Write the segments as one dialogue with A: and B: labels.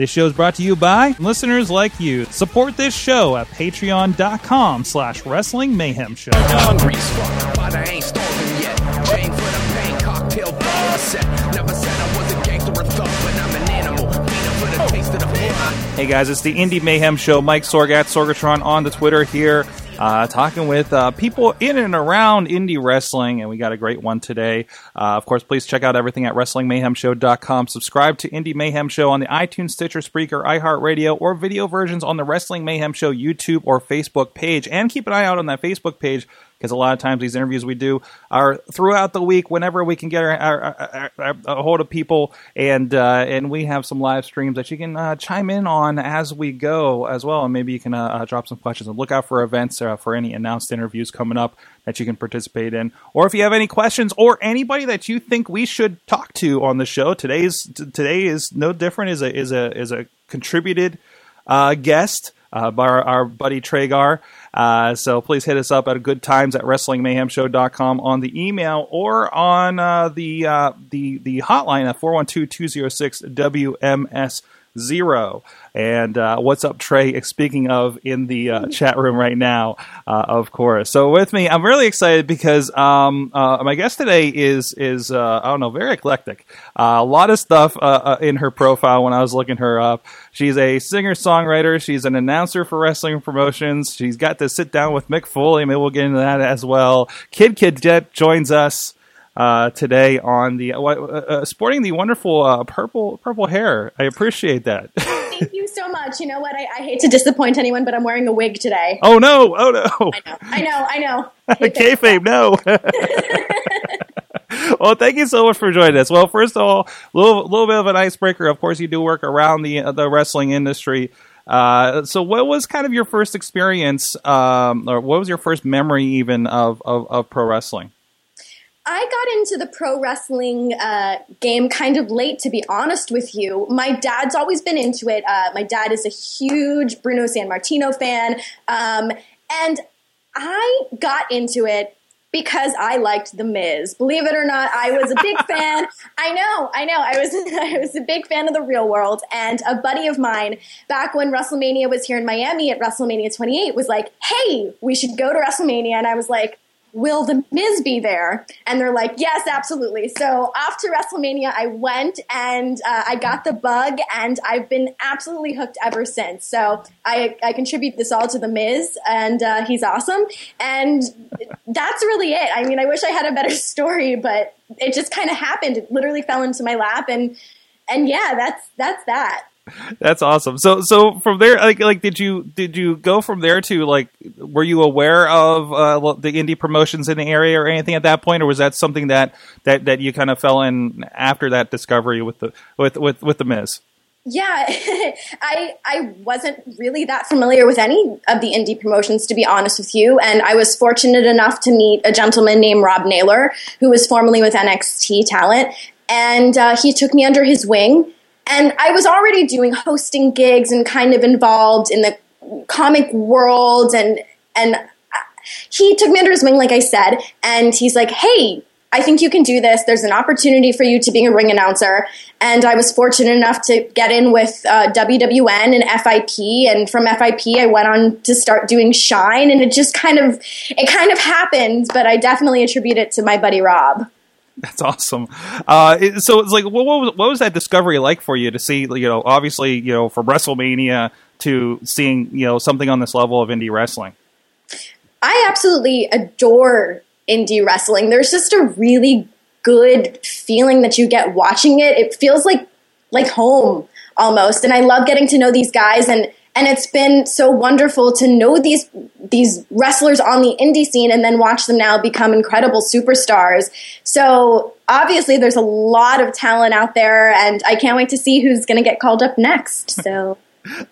A: This show is brought to you by listeners like you. Support this show at patreon.com slash wrestling mayhem show.
B: Hungry as fuck, but I ain't starving yet. Chain for the pain, cocktail the set. Never said I was a gangster or thug, but I'm an animal. For the taste of the.
A: Hey guys, it's the Indie Mayhem Show. Mike Sorgat, Sorgatron on the Twitter here, uh, talking with uh, people in and around indie wrestling, and we got a great one today. Uh, of course, please check out everything at WrestlingMayhemShow.com. Subscribe to Indie Mayhem Show on the iTunes, Stitcher, Spreaker, iHeartRadio, or video versions on the Wrestling Mayhem Show YouTube or Facebook page. And keep an eye out on that Facebook page because a lot of times these interviews we do are throughout the week whenever we can get our, our, our, a hold of people and uh, and we have some live streams that you can uh, chime in on as we go as well. And maybe you can uh, uh, drop some questions and look out for events uh, for any announced interviews coming up that you can participate in. Or if you have any questions or anybody that you think we should talk to on the show today's t- today is no different is a is a is a contributed uh, guest uh, by our, our buddy Tragar. Uh, so please hit us up at good times at wrestlingmayhemshow.com on the email or on uh, the, uh, the the hotline at 412-206 WMS0. And uh, what's up, Trey? Speaking of in the uh, chat room right now, uh, of course. So with me, I'm really excited because um, uh, my guest today is is uh, I don't know, very eclectic. Uh, a lot of stuff in her profile when I was looking her up. She's a singer songwriter. She's an announcer for wrestling promotions. She's got to sit down with Mick Foley. Maybe we'll get into that as well. Kid Cadet joins us uh, today on the uh, uh, sporting the wonderful uh, purple purple hair. I appreciate that.
C: Thank you so much. You know what? I, I hate to disappoint anyone, but I'm wearing a wig today.
A: oh no! Oh no!
C: I know. I know. I know.
A: Kayfabe, no. well, thank you so much for joining us. Well, first of all, a little, little bit of an icebreaker. Of course, you do work around the uh, the wrestling industry. Uh, so, what was kind of your first experience, um, or what was your first memory even of, of, of pro wrestling?
C: I got into the pro wrestling uh, game kind of late, to be honest with you. My dad's always been into it. Uh, my dad is a huge Bruno Sammartino fan. Um, and I got into it because I liked The Miz. Believe it or not, I was a big fan. I know, I know. I was I was a big fan of the real world. And a buddy of mine, back when WrestleMania was here in Miami at WrestleMania 28, was like, "Hey, we should go to WrestleMania." And I was like, will the Miz be there? And they're like, yes, absolutely. So off to WrestleMania I went and uh, I got the bug and I've been absolutely hooked ever since. So I, I contribute this all to the Miz and uh, he's awesome. And that's really it. I mean, I wish I had a better story, but it just kind of happened. It literally fell into my lap and, and yeah, that's, that's that.
A: That's awesome. So, so from there, like, like, did you did you go from there to like, were you aware of uh, the indie promotions in the area or anything at that point, or was that something that that that you kind of fell in after that discovery with the with with with the Miz?
C: Yeah, I I wasn't really that familiar with any of the indie promotions, to be honest with you. And I was fortunate enough to meet a gentleman named Rob Naylor, who was formerly with NXT Talent, and uh, he took me under his wing and I was already doing hosting gigs and kind of involved in the comic world and and he took me under his wing like I said and he's like, "Hey, I think you can do this. There's an opportunity for you to be a ring announcer." And I was fortunate enough to get in with uh, WWN and FIP and from FIP I went on to start doing Shine and it just kind of it kind of happened, but I definitely attribute it to my buddy Rob.
A: That's awesome. Uh, it- so it's like, what, what, was, what was that discovery like for you to see? You know, obviously, you know, from WrestleMania to seeing you know something on this level of indie wrestling.
C: I absolutely adore indie wrestling. There's just a really good feeling that you get watching it. It feels like like home almost. And I love getting to know these guys and and it's been so wonderful to know these these wrestlers on the indie scene and then watch them now become incredible superstars. So obviously there's a lot of talent out there and I can't wait to see who's going to get called up next. So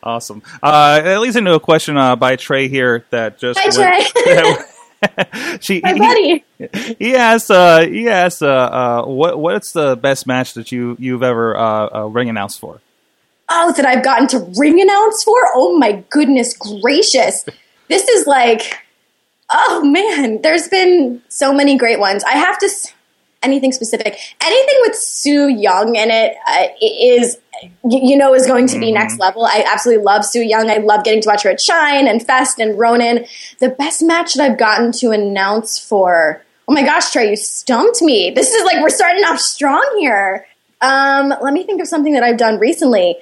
A: Awesome. Uh, that leads into a question uh, by Trey here that just
C: Hi,
A: went- she
C: my
A: he-
C: buddy.
A: He asked. Uh, he asked. Uh, uh, what What's the best match that you you've ever uh, uh, ring announced for?
C: Oh, that I've gotten to ring announce for? Oh my goodness gracious. This is like, oh man, there's been so many great ones. I have to, anything specific, anything with Su Yung in it uh, is you know is going to be next level. I absolutely love Su Yung. I love getting to watch her at Shine and Fest and Ronin. The best match that I've gotten to announce for. Oh my gosh, Trey, you stumped me. This is like we're starting off strong here. Um, let me think of something that I've done recently.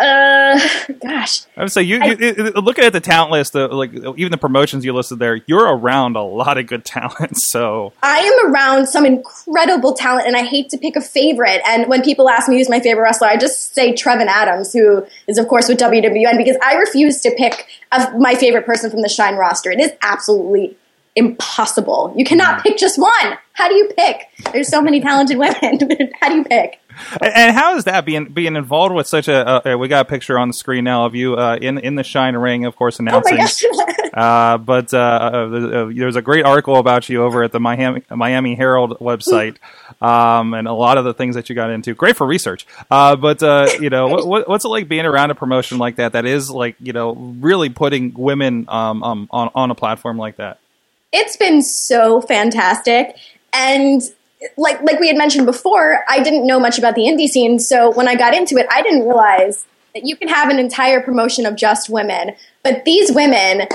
C: Uh, gosh,
A: I would say you, you, you looking at the talent list, uh, like even the promotions you listed there, you're around a lot of good talent. So
C: I am around some incredible talent, and I hate to pick a favorite. And when people ask me who's my favorite wrestler, I just say Trevin Adams, who is, of course, with WWN, because I refuse to pick a, my favorite person from the Shine roster. It is absolutely impossible. You cannot pick just one. How do you pick? There's so many talented women. How do you pick?
A: And- how is that being being involved with such a? Uh, we got a picture on the screen now of you uh, in in the Shine ring, of course,
C: Oh
A: announcing.
C: gosh.
A: uh, but uh, uh, there's- a great article about you over at the Miami Miami Herald website, um, and a lot of the things that you got into. Great for research. Uh, but uh, you know, what, what, what's it like being around a promotion like that? That is like you know really putting women um, um, on on a platform like that.
C: It's been so fantastic. And like like we had mentioned before i didn't know much about the indie scene. So when i got into it i didn't realize that you can have an entire promotion of just women. But these women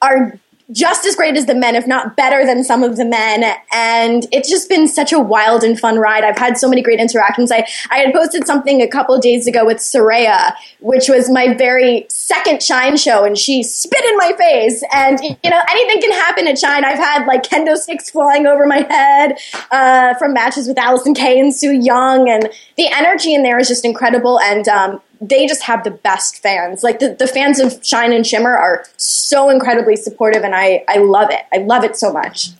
C: are just as great as the men if not better than some of the men. And it's just been such a wild and fun ride. I've had so many great interactions. I, I had posted something a couple days ago with Soraya, which was my very second shine show and she spit in my face. And you know anything can happen at shine. I've had like kendo sticks flying over my head uh, from matches with allysin kay and su yung and the energy in there is just incredible. And um, they just have the best fans like the, the fans of shine and shimmer are so incredibly supportive and I, I love it i love it so much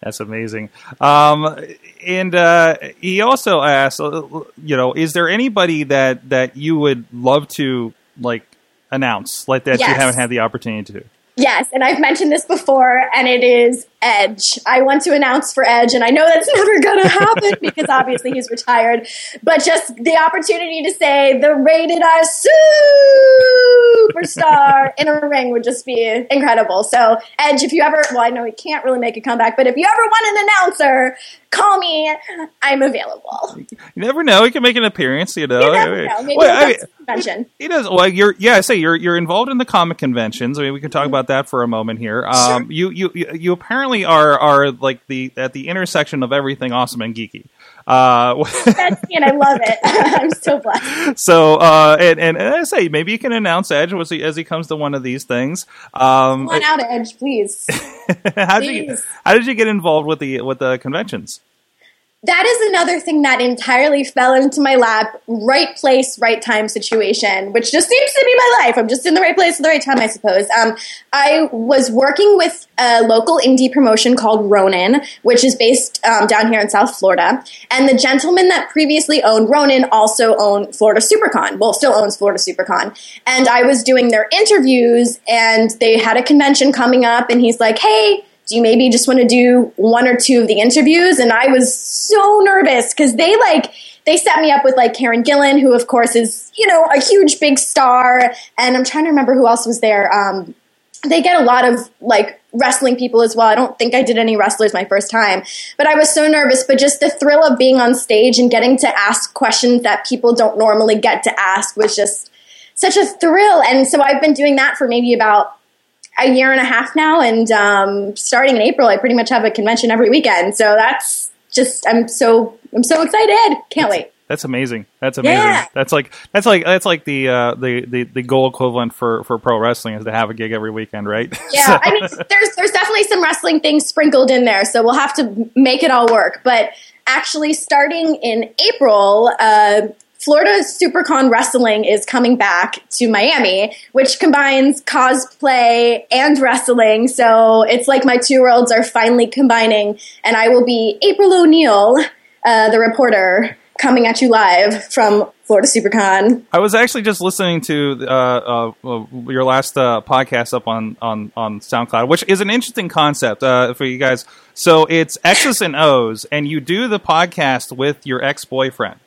A: That's amazing. Um, and uh, he also asked, uh, you know, is there anybody that that you would love to like announce, like that you haven't had the opportunity to?
C: Yes, and I've mentioned this before, and it is Edge. I want to announce for Edge, and I know that's never going to happen because obviously he's retired. But just the opportunity to say the rated R superstar in a ring would just be incredible. So, Edge, if you ever, well, I know he can't really make a comeback, but if you ever want an announcer, call me. I'm available.
A: You never know; he can make an appearance. You know,
C: You never know. Maybe
A: Well, I mean,
C: convention.
A: He does. Well, you're yeah. I say you're you're involved in the comic conventions. I mean, we can talk about that for a moment here. Um, you, you you you apparently are are like the at the intersection of everything awesome and geeky. Uh,
C: That's me, and I love it. I'm so blessed.
A: so uh, and, and and I say maybe you can announce Edge as he as he comes to one of these things. Um,
C: Come on out, Edge, please.
A: how did you
C: please.
A: how did you get involved with the with the conventions?
C: That is another thing that entirely fell into my lap. Right place, right time situation, which just seems to be my life. I'm just in the right place at the right time, I suppose. Um, I was working with a local indie promotion called Ronin, which is based um, down here in South Florida. And the gentleman that previously owned Ronin also owned Florida Supercon. Well, still owns Florida Supercon. And I was doing their interviews, and they had a convention coming up, and he's like, "Hey." Do you maybe just want to do one or two of the interviews? And I was so nervous because they like they set me up with like Karen Gillan, who of course is you know a huge big star, and I'm trying to remember who else was there. Um, they get a lot of like wrestling people as well. I don't think I did any wrestlers my first time, but I was so nervous. But just the thrill of being on stage and getting to ask questions that people don't normally get to ask was just such a thrill. And so I've been doing that for maybe about a year and a half now, and um, starting in April, I pretty much have a convention every weekend. So that's just I'm so I'm so excited. Can't wait.
A: That's amazing. That's amazing.
C: Yeah.
A: That's like that's like that's like the uh, the, the the goal equivalent for for pro wrestling is to have a gig every weekend, right?
C: Yeah,
A: So-
C: I mean, there's there's definitely some wrestling things sprinkled in there, so we'll have to make it all work. But actually, starting in April, uh, Florida Supercon Wrestling is coming back to Miami, which combines cosplay and wrestling. So it's like my two worlds are finally combining, and I will be April O'Neil, uh, the reporter, coming at you live from Florida Supercon.
A: I was actually just listening to uh, uh, uh, your last uh, podcast up on, on, on SoundCloud, which is an interesting concept uh, for you guys. So it's X's and O's, and you do the podcast with your ex boyfriend.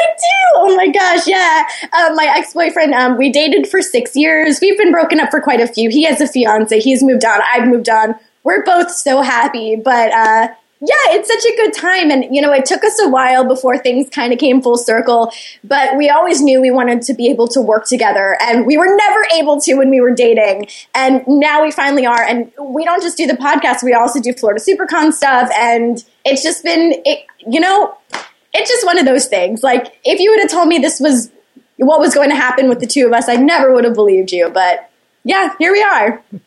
C: I do. Oh my gosh, yeah. Uh, my ex boyfriend. Um, we dated for six years. We've been broken up for quite a few. He has a fiance. He's moved on. I've moved on. We're both so happy, but uh, yeah, it's such a good time. And, you know, it took us a while before things kind of came full circle, but we always knew we wanted to be able to work together. And we were never able to when we were dating. And now we finally are. And we don't just do the podcast, we also do Florida SuperCon stuff. And it's just been, it, you know, it's just one of those things. Like, if you would have told me this was what was going to happen with the two of us, I never would have believed you. But yeah, here we are.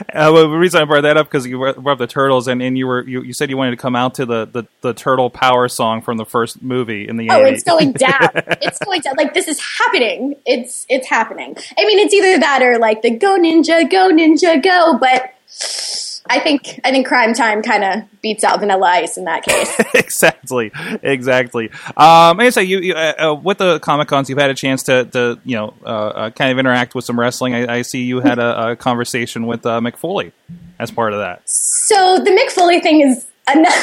A: Uh, well, the reason I brought that up because you brought up the turtles, and, and you were you, you said you wanted to come out to the, the, the turtle power song from the first movie in the
C: oh,
A: 80s.
C: it's going down. it's going down. Like this is happening. It's it's happening. I mean, it's either that or like the go ninja, go ninja, go. But I think I think Crime Time kind of beats out Vanilla Ice in that case.
A: exactly, exactly. Um, I say you, you uh, uh, with the Comic Cons, you've had a chance to, to you know, uh, uh, kind of interact with some wrestling. I, I see you had a, a conversation with uh, Mick Foley as part of that.
C: So the Mick Foley thing is another.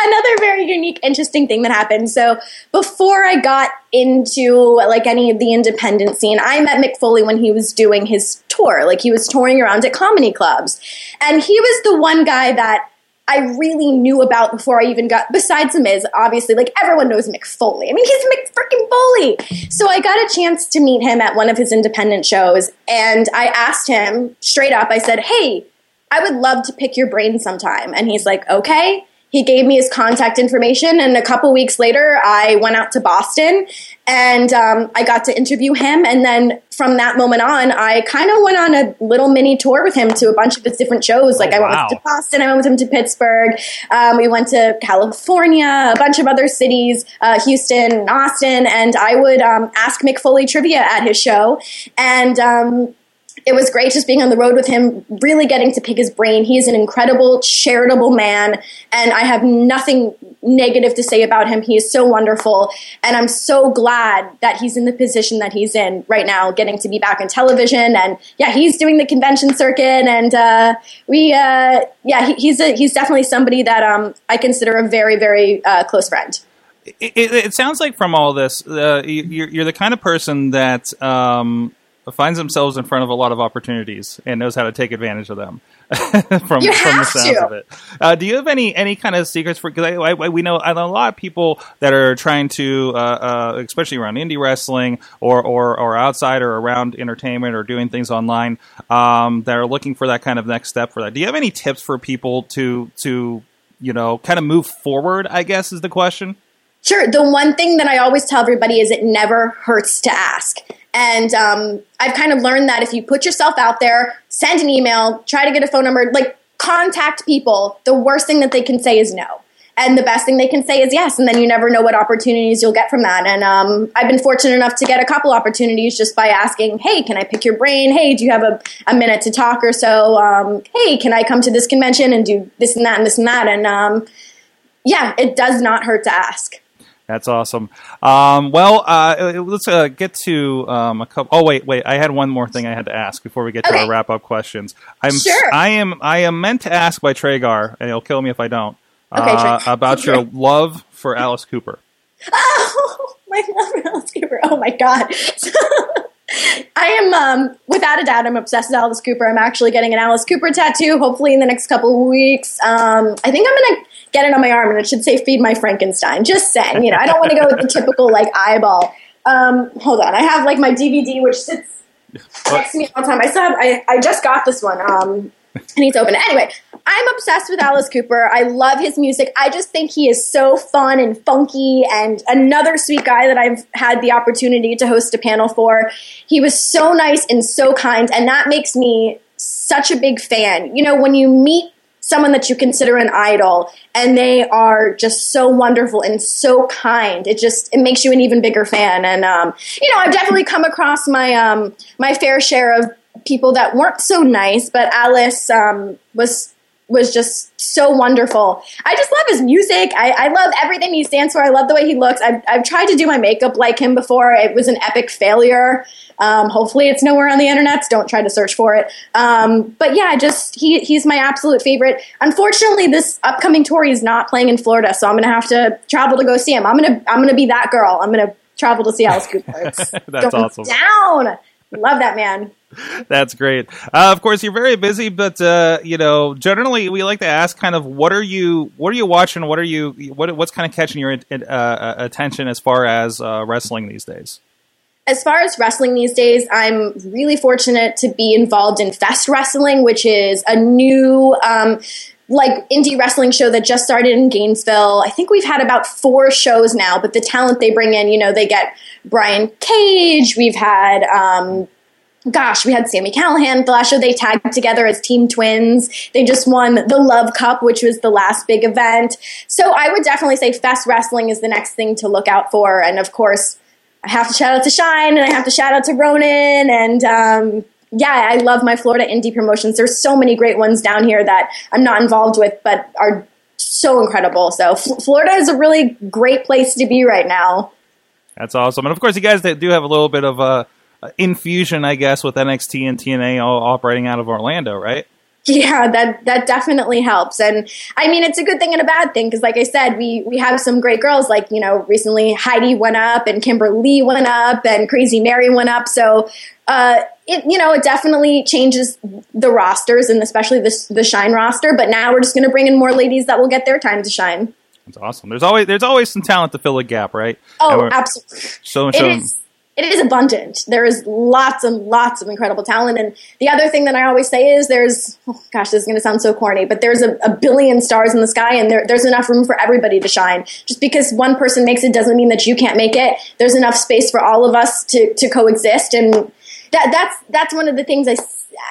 C: Another very unique, interesting thing that happened. So before I got into like any of the independent scene, I met Mick Foley when he was doing his tour. Like he was touring around at comedy clubs, and he was the one guy that I really knew about before I even got, besides Miz, obviously, like everyone knows Mick Foley. I mean, he's Mick freaking Foley. So I got a chance to meet him at one of his independent shows, and I asked him straight up, I said, Hey, I would love to pick your brain sometime. And he's like, Okay. He gave me his contact information, and a couple weeks later, I went out to Boston and um, I got to interview him. And then from that moment on, I kind of went on a little mini tour with him to a bunch of his different shows. Like
A: Oh,
C: I went
A: wow.
C: to Boston, I went with him to Pittsburgh, um, we went to California, a bunch of other cities, uh, Houston, Austin, and I would um, ask Mick Foley trivia at his show. And um, it was great just being on the road with him, really getting to pick his brain. He is an incredible, charitable man, and I have nothing negative to say about him. He is so wonderful, and I'm so glad that he's in the position that he's in right now, getting to be back on television. And yeah, he's doing the convention circuit, and uh, we, uh, yeah, he, he's a, he's definitely somebody that um, I consider a very, very uh, close friend.
A: It, it, it sounds like from all this, uh, you- you're, you're the kind of person that um, finds themselves in front of a lot of opportunities and knows how to take advantage of them. from from the sounds
C: to.
A: of it, uh, do you have any any kind of secrets for? Because I, I, we know I know a lot of people that are trying to, uh, uh, especially around indie wrestling or, or or outside or around entertainment or doing things online, um, that are looking for that kind of next step for that. Do you have any tips for people to to you know kind of move forward? I guess is the question.
C: Sure. The one thing that I always tell everybody is it never hurts to ask. And um, I've kind of learned that if you put yourself out there, send an email, try to get a phone number, like contact people, the worst thing that they can say is no. And the best thing they can say is yes. And then you never know what opportunities you'll get from that. And um, I've been fortunate enough to get a couple opportunities just by asking, hey, can I pick your brain? Hey, do you have a, a minute to talk or so? Um, hey, can I come to this convention and do this and that and this and that? And um, yeah, it does not hurt to ask.
A: That's awesome. Um, well, uh, let's uh, get to um, a couple. Oh wait, wait. I had one more thing I had to ask before we get to our wrap up questions. I'm
C: Sure.
A: I am I am meant to ask by Tragar, and he'll kill me if I don't.
C: Okay,
A: uh, about your love for Alice Cooper.
C: Oh, my love for Alice Cooper. Oh my god. I am, um, without a doubt, I'm obsessed with Alice Cooper. I'm actually getting an Alice Cooper tattoo, hopefully in the next couple of weeks. Um, I think I'm gonna get it on my arm, and it should say "Feed my Frankenstein." Just saying, you know, I don't want to go with the typical like eyeball. Um, hold on, I have like my DVD, which sits next to me all the time. I still have. I, I just got this one. Um, to open. Anyway, I'm obsessed with Alice Cooper. I love his music. I just think he is so fun and funky and another sweet guy that I've had the opportunity to host a panel for. He was so nice and so kind, and that makes me such a big fan. You know, when you meet someone that you consider an idol and they are just so wonderful and so kind. It just it makes you an even bigger fan. And um, you know i've definitely come across my um, my fair share of people that weren't so nice but alice um, was was just so wonderful i just love his music I, I love everything he stands for i love the way he looks I've, I've tried to do my makeup like him before it was an epic failure um, hopefully, it's nowhere on the internet. Don't try to search for it. Um, but yeah, just he he's my absolute favorite. Unfortunately, this upcoming tour he's not playing in Florida, so I'm gonna have to travel to go see him. I'm gonna I'm gonna be that girl. I'm gonna travel to see Alice Cooper.
A: That's awesome.
C: Down. Love that man.
A: That's great. Uh, of course, you're very busy, but uh, you know, generally we like to ask, kind of, what are you, what are you watching? What are you, what, what's kind of catching your uh, attention as far as uh, wrestling these days?
C: As far as wrestling these days, I'm really fortunate to be involved in Fest Wrestling, which is a new. Um, like indie wrestling show that just started in Gainesville. I think we've had about four shows now, but the talent they bring in, you know, they get Brian Cage. We've had um, gosh, we had Sammy Callahan the last show. They tagged together as team twins. They just won the Love Cup, which was the last big event. So I would definitely say Fest Wrestling is the next thing to look out for. And of course, I have to shout out to Shine and I have to shout out to Ronin. And um, yeah, I love my Florida indie promotions. There's so many great ones down here that I'm not involved with, but are so incredible. So F- Florida is a really great place to be right now.
A: That's awesome. And of course, you guys do have a little bit of a infusion, I guess, with NXT and TNA all operating out of Orlando, right?
C: Yeah, that that definitely helps, and I mean it's a good thing and a bad thing because, like I said, we we have some great girls. Like you know, recently Heidi went up, and Kimberly went up, and Crazy Mary went up. So uh, it you know it definitely changes the rosters, and especially the the Shine roster. But now we're just going to bring in more ladies that will get their time to shine.
A: That's awesome. There's always there's always some talent to fill a gap, right?
C: Oh, absolutely.
A: So, so
C: it is it is abundant. There is lots and lots of incredible talent. And the other thing that I always say is there's, oh gosh, this is going to sound so corny, but there's a, a billion stars in the sky and there, there's enough room for everybody to shine. Just because one person makes it doesn't mean that you can't make it. There's enough space for all of us to, to coexist. And that, that's, that's one of the things I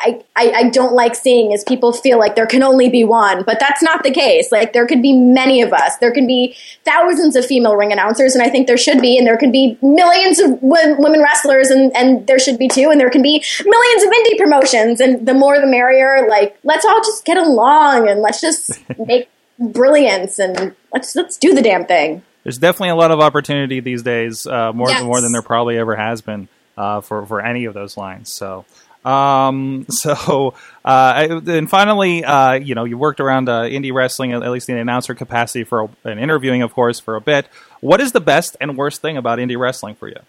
C: I, I, don't like seeing is people feel like there can only be one, but that's not the case. Like there could be many of us. There can be thousands of female ring announcers, and I think there should be, and there can be millions of women wrestlers, and, and there should be too, and there can be millions of indie promotions, and the more the merrier. Like let's all just get along and let's just make brilliance and let's let's do the damn thing.
A: There's definitely a lot of opportunity these days, uh, more yes. more than there probably ever has been uh, for for any of those lines. So. Um, so, uh, and finally, uh, you know, you worked around uh, indie wrestling, at least in announcer capacity for an interviewing, of course, for a bit. What is the best and worst thing about indie wrestling for you?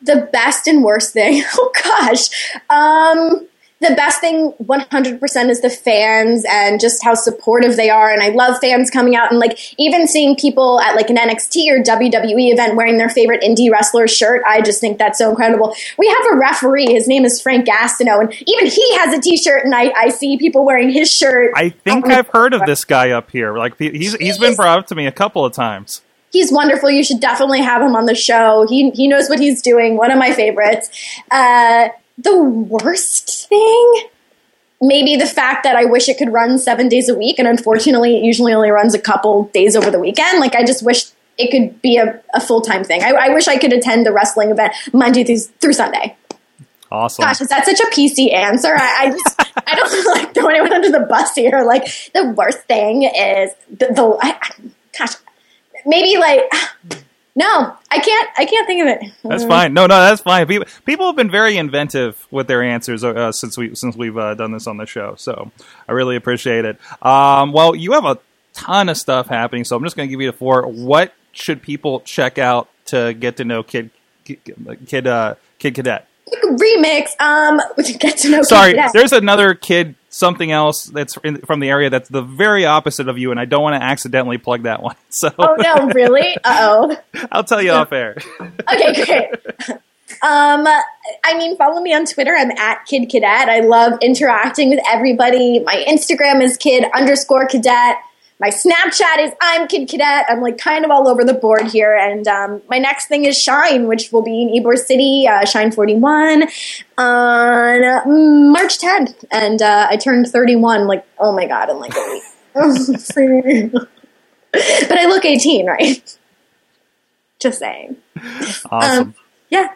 C: The best and worst thing? Oh gosh. Um, the best thing 100% is the fans and just how supportive they are and i love fans coming out and like even seeing people at like an nxt or wwe event wearing their favorite indie wrestler shirt i just think that's so incredible we have a referee his name is frank gastineau and even he has a t-shirt and i, I see people wearing his shirt
A: i think i've heard of this guy up here like he's, he's been brought up to me a couple of times
C: he's wonderful. You should definitely have him on the show. He he knows what he's doing. One of my favorites. Uh, the worst thing? Maybe the fact that I wish it could run seven days a week, and unfortunately, it usually only runs a couple days over the weekend. Like, I just wish it could be a, a full time thing. I, I, wish I could attend the wrestling event Monday through, through Sunday.
A: Awesome.
C: Gosh, is that such a PC answer? I, I just I don't like throw anyone under the bus here. Like the worst thing is the, the I, gosh, maybe like no, I can't. I can't think of it.
A: That's fine. No, no, that's fine. People, people have been very inventive with their answers uh, since we since we've uh, done this on the show. So I really appreciate it. Um, well, you have a ton of stuff happening, so I'm just going to give you the four. What should people check out to get to know Kid Kid uh, Kid Cadet?
C: Remix. Um, get to know.
A: Sorry, there's another kid something else that's in, from the area that's the very opposite of you, and I don't want to accidentally plug that one. So,
C: oh no, really? Uh oh.
A: I'll tell you off air.
C: okay, great. Um, I mean, follow me on Twitter. I'm at Kid Cadet. I love interacting with everybody. My Instagram is Kid underscore Cadet. My Snapchat is I'm Kid Cadet. I'm like kind of all over the board here. And um, my next thing is Shine, which will be in Ybor City, uh, Shine 41 on uh, March 10th. And uh, I turned 31, like, oh my God, in like a week. but I look 18, right? Just saying.
A: Awesome. Um,
C: yeah.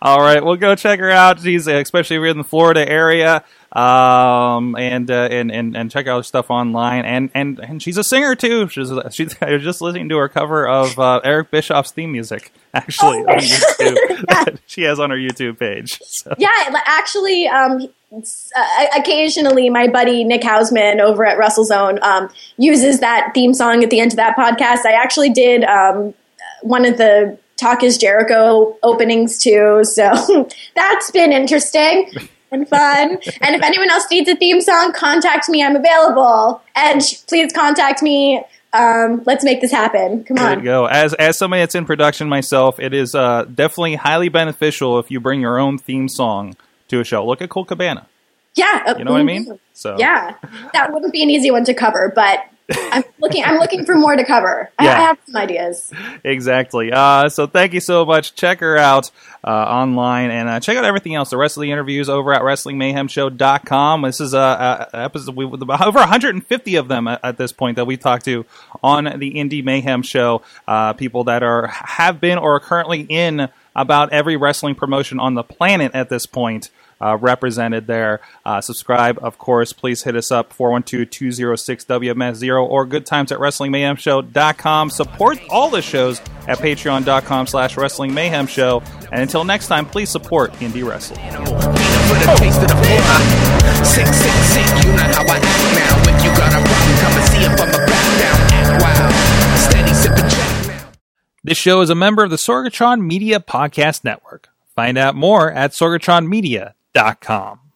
A: All right, we'll go check her out. She's especially if you're in the Florida area um, and, uh, and and and check out her stuff online. And and and she's a singer too. She's she's I was just listening to her cover of uh, Eric Bischoff's theme music actually oh, on YouTube. yeah. she has on her YouTube page. So.
C: Yeah, actually, um, uh, occasionally my buddy Nick Hausman over at WrestleZone um, uses that theme song at the end of that podcast. I actually did um, one of the Talk is Jericho openings too, so that's been interesting. and fun. And if anyone else needs a theme song, contact me. I'm available. Edge, please contact me. Um, let's make this happen. Come
A: There
C: on.
A: you go. As as somebody that's in production myself, it is uh, definitely highly beneficial if you bring your own theme song to a show. Look at Colt Cabana.
C: Yeah,
A: You know what I mean? So
C: Yeah, that wouldn't be an easy one to cover, but I'm looking. I'm looking for more to cover. I, I have some ideas.
A: exactly. Uh, so thank you so much. Check her out uh, online and uh, check out everything else. The rest of the interviews over at WrestlingMayhemShow.com. This is a, episode we with about over 150 of them at, at this point that we talked to on the Indie Mayhem Show. Uh, people that are have been or are currently in about every wrestling promotion on the planet at this point. Uh, represented there. Uh, subscribe, of course. Please hit us up 412-206-WMS0 or good times at WrestlingMayhemShow.com. Support all the shows at Patreon.com slash Wrestling Mayhem Show. And until next time, please support indie wrestling. This show is a member of the Sorgatron Media Podcast Network. Find out more at sorgatronmedia.com dot com.